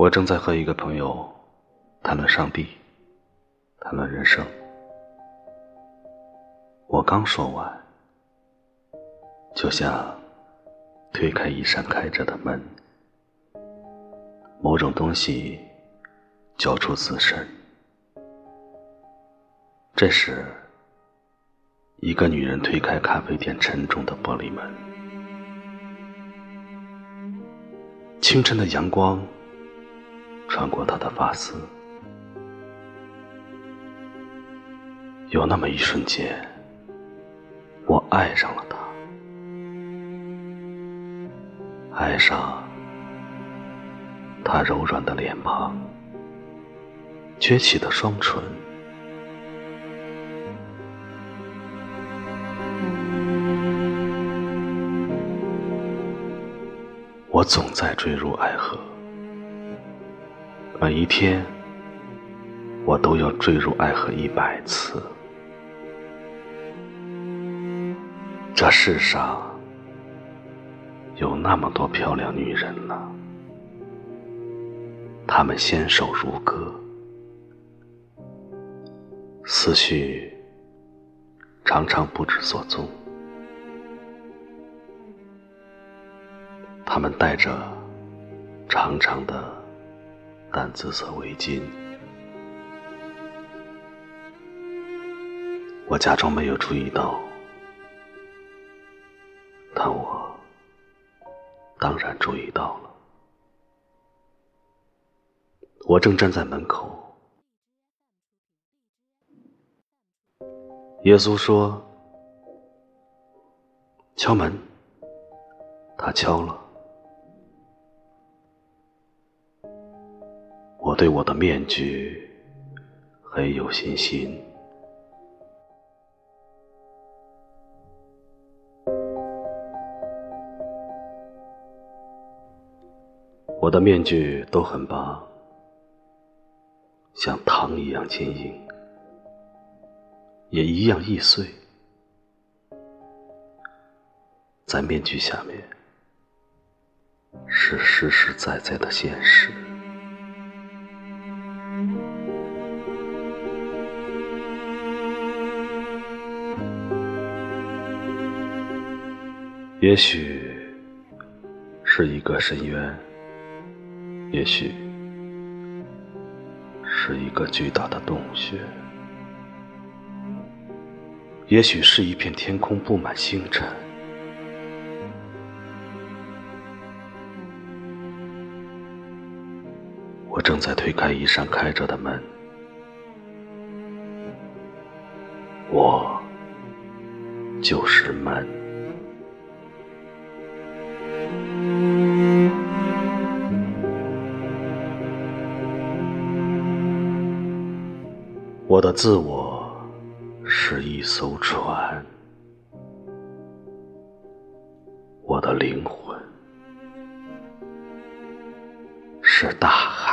我正在和一个朋友谈论上帝，谈论人生。我刚说完，就像推开一扇开着的门，某种东西交出自身。这时，一个女人推开咖啡店沉重的玻璃门，清晨的阳光。穿过他的发丝，有那么一瞬间，我爱上了他，爱上他柔软的脸庞，撅起的双唇。我总在坠入爱河。每一天，我都要坠入爱河一百次。这世上有那么多漂亮女人呢，她们纤手如歌，思绪常常不知所踪。她们带着长长的。淡紫色围巾，我假装没有注意到，但我当然注意到了。我正站在门口，耶稣说：“敲门。”他敲了。对我的面具很有信心。我的面具都很棒，像糖一样坚硬，也一样易碎。在面具下面，是实实在在的现实。也许是一个深渊，也许是一个巨大的洞穴，也许是一片天空布满星辰。我正在推开一扇开着的门，我就是门。我的自我是一艘船，我的灵魂是大海。